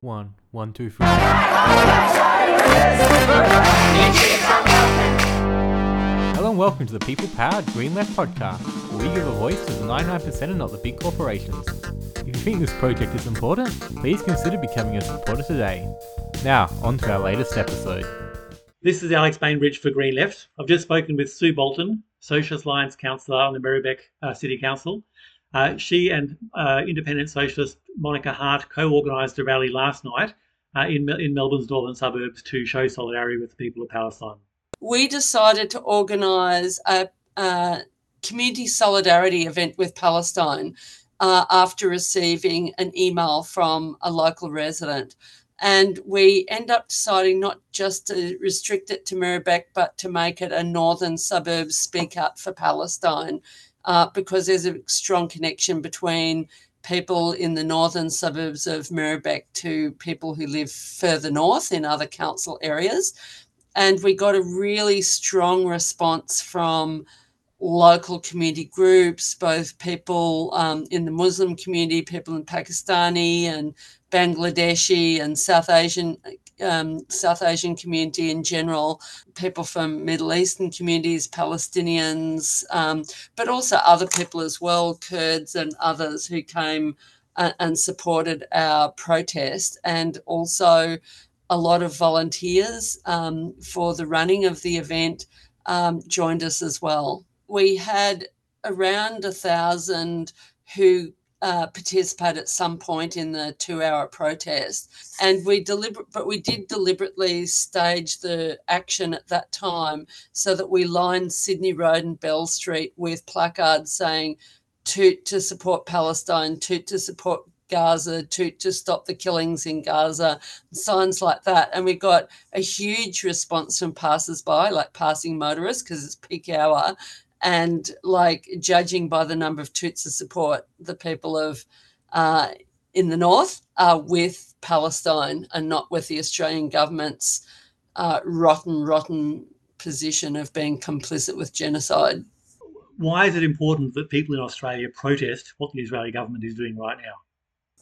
One, one, two, three. Hello and welcome to the People Powered Green Left podcast, where we give a voice to the 99% and not the big corporations. If you think this project is important, please consider becoming a supporter today. Now, on to our latest episode. This is Alex Bainbridge for Green Left. I've just spoken with Sue Bolton, Socialist Alliance councillor on the Merri-bek uh, City Council. Uh, she and uh, independent socialist Monica Harte co-organised a rally last night uh, in, in Melbourne's northern suburbs to show solidarity with the people of Palestine. We decided to organise a, a, community solidarity event with Palestine uh, after receiving an email from a local resident. And we end up deciding not just to restrict it to Merri-bek, but to make it a northern suburbs speak up for Palestine uh, because there's a strong connection between people in the northern suburbs of Merri-bek to people who live further north in other council areas. And we got a really strong response from local community groups, both people um, in the Muslim community, people in Pakistani and Bangladeshi and South Asian um, South Asian community in general, people from Middle Eastern communities, Palestinians, um, but also other people as well, Kurds and others who came and, and supported our protest, and also a lot of volunteers um, for the running of the event um, joined us as well. We had around a thousand who uh, participate at some point in the two-hour protest, and we deliberate, but we did deliberately stage the action at that time so that we lined Sydney Road and Bell Street with placards saying "to to support Palestine," "to to support Gaza to to stop the killings in Gaza, signs like that, and we got a huge response from passers-by, like passing motorists, because it's peak hour, and like judging by the number of toots of support, the people of uh, in the north are with Palestine and not with the Australian government's uh, rotten, rotten position of being complicit with genocide. Why is it important that people in Australia protest what the Israeli government is doing right now?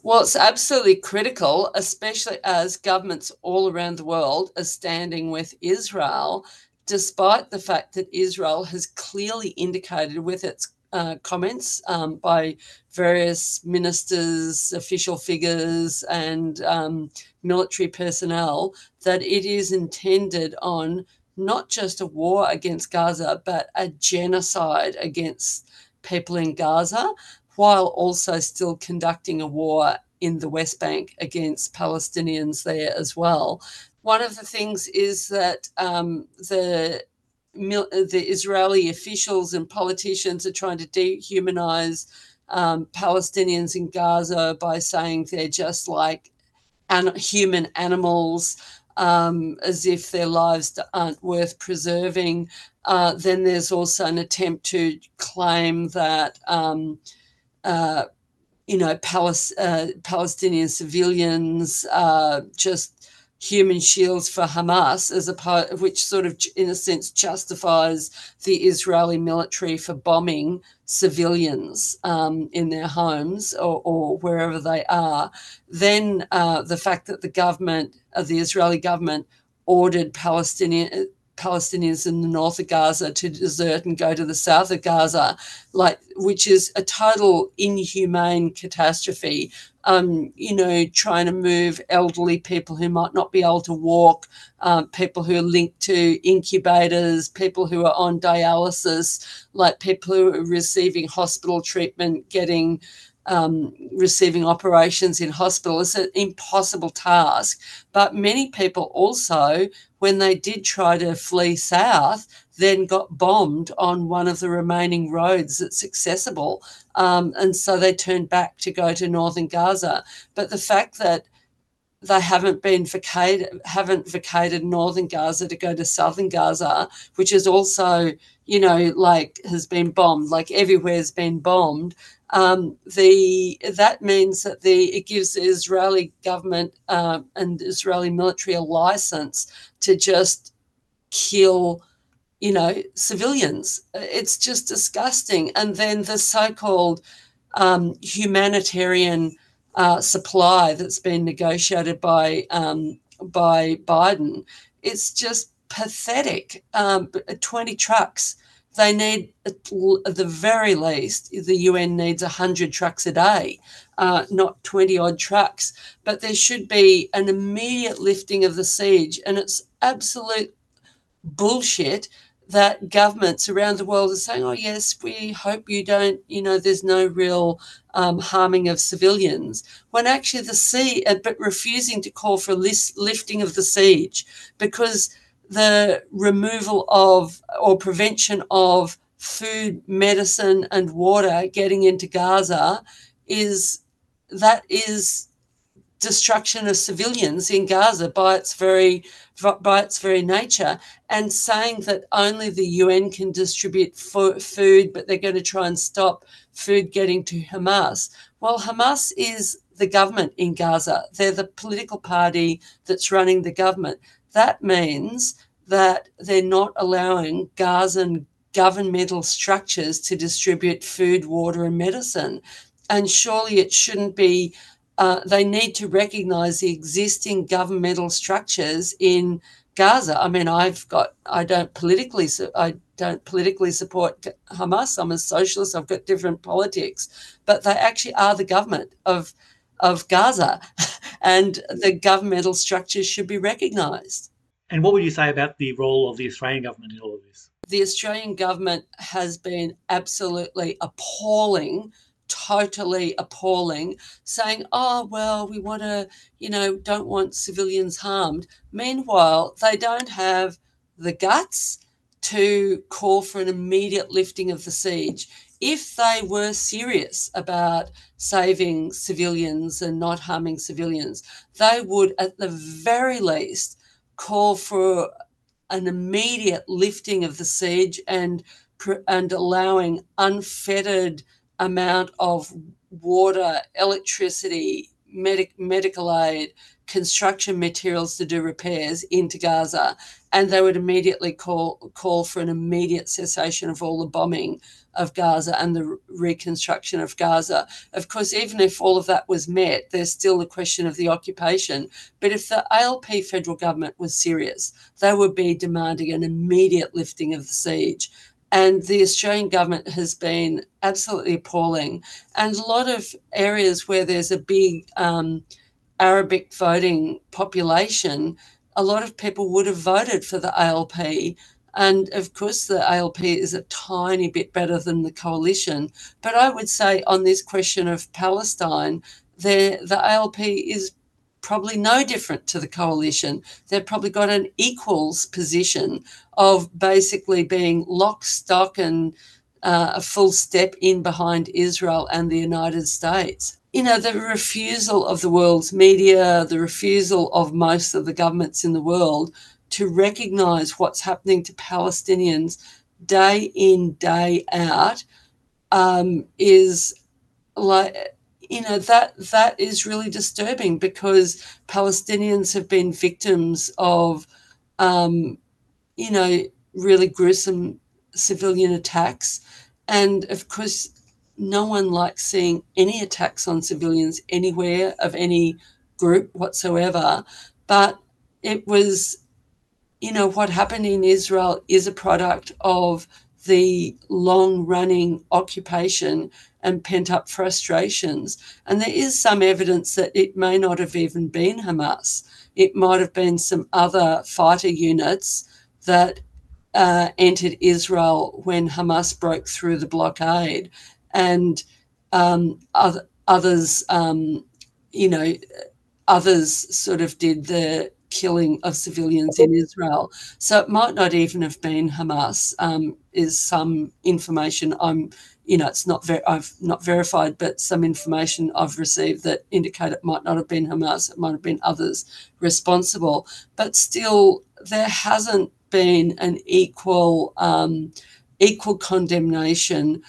Well, it's absolutely critical, especially as governments all around the world are standing with Israel despite the fact that Israel has clearly indicated with its uh, comments um, by various ministers, official figures, and um, military personnel that it is intended on not just a war against Gaza, but a genocide against people in Gaza, while also still conducting a war in the West Bank against Palestinians there as well. One of the things is that um, the the Israeli officials and politicians are trying to dehumanize um, Palestinians in Gaza by saying they're just like an- human animals, um, as if their lives aren't worth preserving. Uh, then there's also an attempt to claim that. Um, uh, you know, uh, Palestinian civilians uh, just human shields for Hamas, as a part which sort of, in a sense, justifies the Israeli military for bombing civilians um, in their homes or, or, wherever they are. Then uh, the fact that the government, uh, the Israeli government, ordered Palestinian Palestinians in the north of Gaza to desert and go to the south of Gaza, like which is a total inhumane catastrophe. Um, you know, trying to move elderly people who might not be able to walk, um, people who are linked to incubators, people who are on dialysis, like people who are receiving hospital treatment, getting um, receiving operations in hospital is an impossible task. But many people also, when they did try to flee south, then got bombed on one of the remaining roads that's accessible. Um, and so they turned back to go to northern Gaza. But the fact that they haven't been vacated, haven't vacated northern Gaza to go to southern Gaza, which is also, you know, like has been bombed, like everywhere has been bombed um, the that means that the it gives the Israeli government uh, and Israeli military a license to just kill, you know, civilians. It's just disgusting. And then the so-called um, humanitarian uh, supply that's been negotiated by um, by Biden. It's just pathetic. Um, 20 trucks. They need, at the very least, the UN needs 100 trucks a day, uh, not 20 odd trucks. But there should be an immediate lifting of the siege. And it's absolute bullshit that governments around the world are saying, oh, yes, we hope you don't, you know, there's no real um, harming of civilians, when actually the sea, uh, but refusing to call for list, lifting of the siege because the removal of or prevention of food, medicine, and water getting into Gaza is that is destruction of civilians in Gaza by its very by its very nature, and saying that only the UN can distribute food, but they're going to try and stop food getting to Hamas. Well, Hamas is the government in Gaza. They're the political party that's running the government. That means that they're not allowing Gazan governmental structures to distribute food, water, and medicine. And surely it shouldn't be uh, they need to recognize the existing governmental structures in Gaza. I mean, I've got, I don't politically, I don't politically support Hamas. I'm a socialist. I've got different politics, but they actually are the government of of Gaza, and the governmental structures should be recognised. And what would you say about the role of the Australian government in all of this? The Australian government has been absolutely appalling totally appalling, saying, oh, well, we want to, you know, don't want civilians harmed. Meanwhile, they don't have the guts to call for an immediate lifting of the siege. If they were serious about saving civilians and not harming civilians, they would, at the very least, call for an immediate lifting of the siege and and allowing unfettered amount of water, electricity, medic, medical aid, construction materials to do repairs into Gaza, and they would immediately call call for an immediate cessation of all the bombing of Gaza and the reconstruction of Gaza. Of course, even if all of that was met, there's still the question of the occupation. But if the ALP federal government was serious, they would be demanding an immediate lifting of the siege. And the Australian government has been absolutely appalling. And a lot of areas where there's a big um, Arabic voting population, a lot of people would have voted for the ALP. And of course, the ALP is a tiny bit better than the coalition. But I would say on this question of Palestine, the, the ALP is probably no different to the coalition. They've probably got an equals position of basically being lock, stock, and uh, a full step in behind Israel and the United States. You know, the refusal of the world's media, the refusal of most of the governments in the world to recognize what's happening to Palestinians day in, day out um, is like you know that that is really disturbing because Palestinians have been victims of, um, you know, really gruesome civilian attacks, and of course, no one likes seeing any attacks on civilians anywhere of any group whatsoever. But it was, you know, what happened in Israel is a product of the long running occupation and pent up frustrations. And there is some evidence that it may not have even been Hamas. It might have been some other fighter units that uh, entered Israel when Hamas broke through the blockade. And um, other, others, um, you know, others sort of did the killing of civilians in Israel. So it might not even have been Hamas. Um, is some information I'm you know, it's not very, I've not verified, but some information I've received that indicate it might not have been Hamas, it might have been others responsible. But still, there hasn't been an equal um, equal condemnation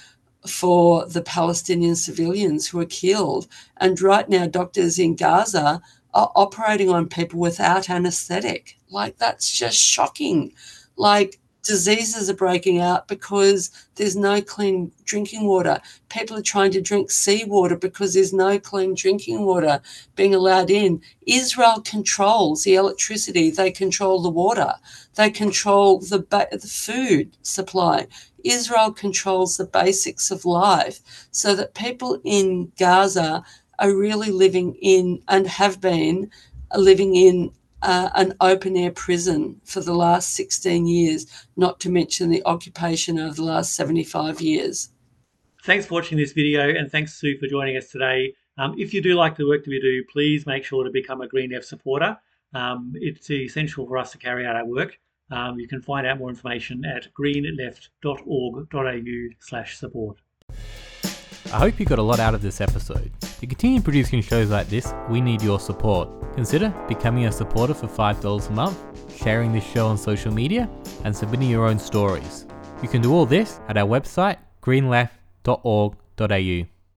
for the Palestinian civilians who are killed. And right now, doctors in Gaza operating on people without anaesthetic. Like that's just shocking. Like diseases are breaking out because there's no clean drinking water. People are trying to drink seawater because there's no clean drinking water being allowed in. Israel controls the electricity, they control the water, they control the, ba- the food supply. Israel controls the basics of life so that people in Gaza are really living in and have been living in uh, an open air prison for the last 16 years, not to mention the occupation of the last 75 years. Thanks for watching this video and thanks Sue for joining us today. Um, if you do like the work that we do, please make sure to become a Green Left supporter. Um, it's essential for us to carry out our work. Um, you can find out more information at greenleft.org.au slash support. I hope you got a lot out of this episode. To continue producing shows like this, we need your support. Consider becoming a supporter for $5 a month, sharing this show on social media, and submitting your own stories. You can do all this at our website, greenleft.org.au.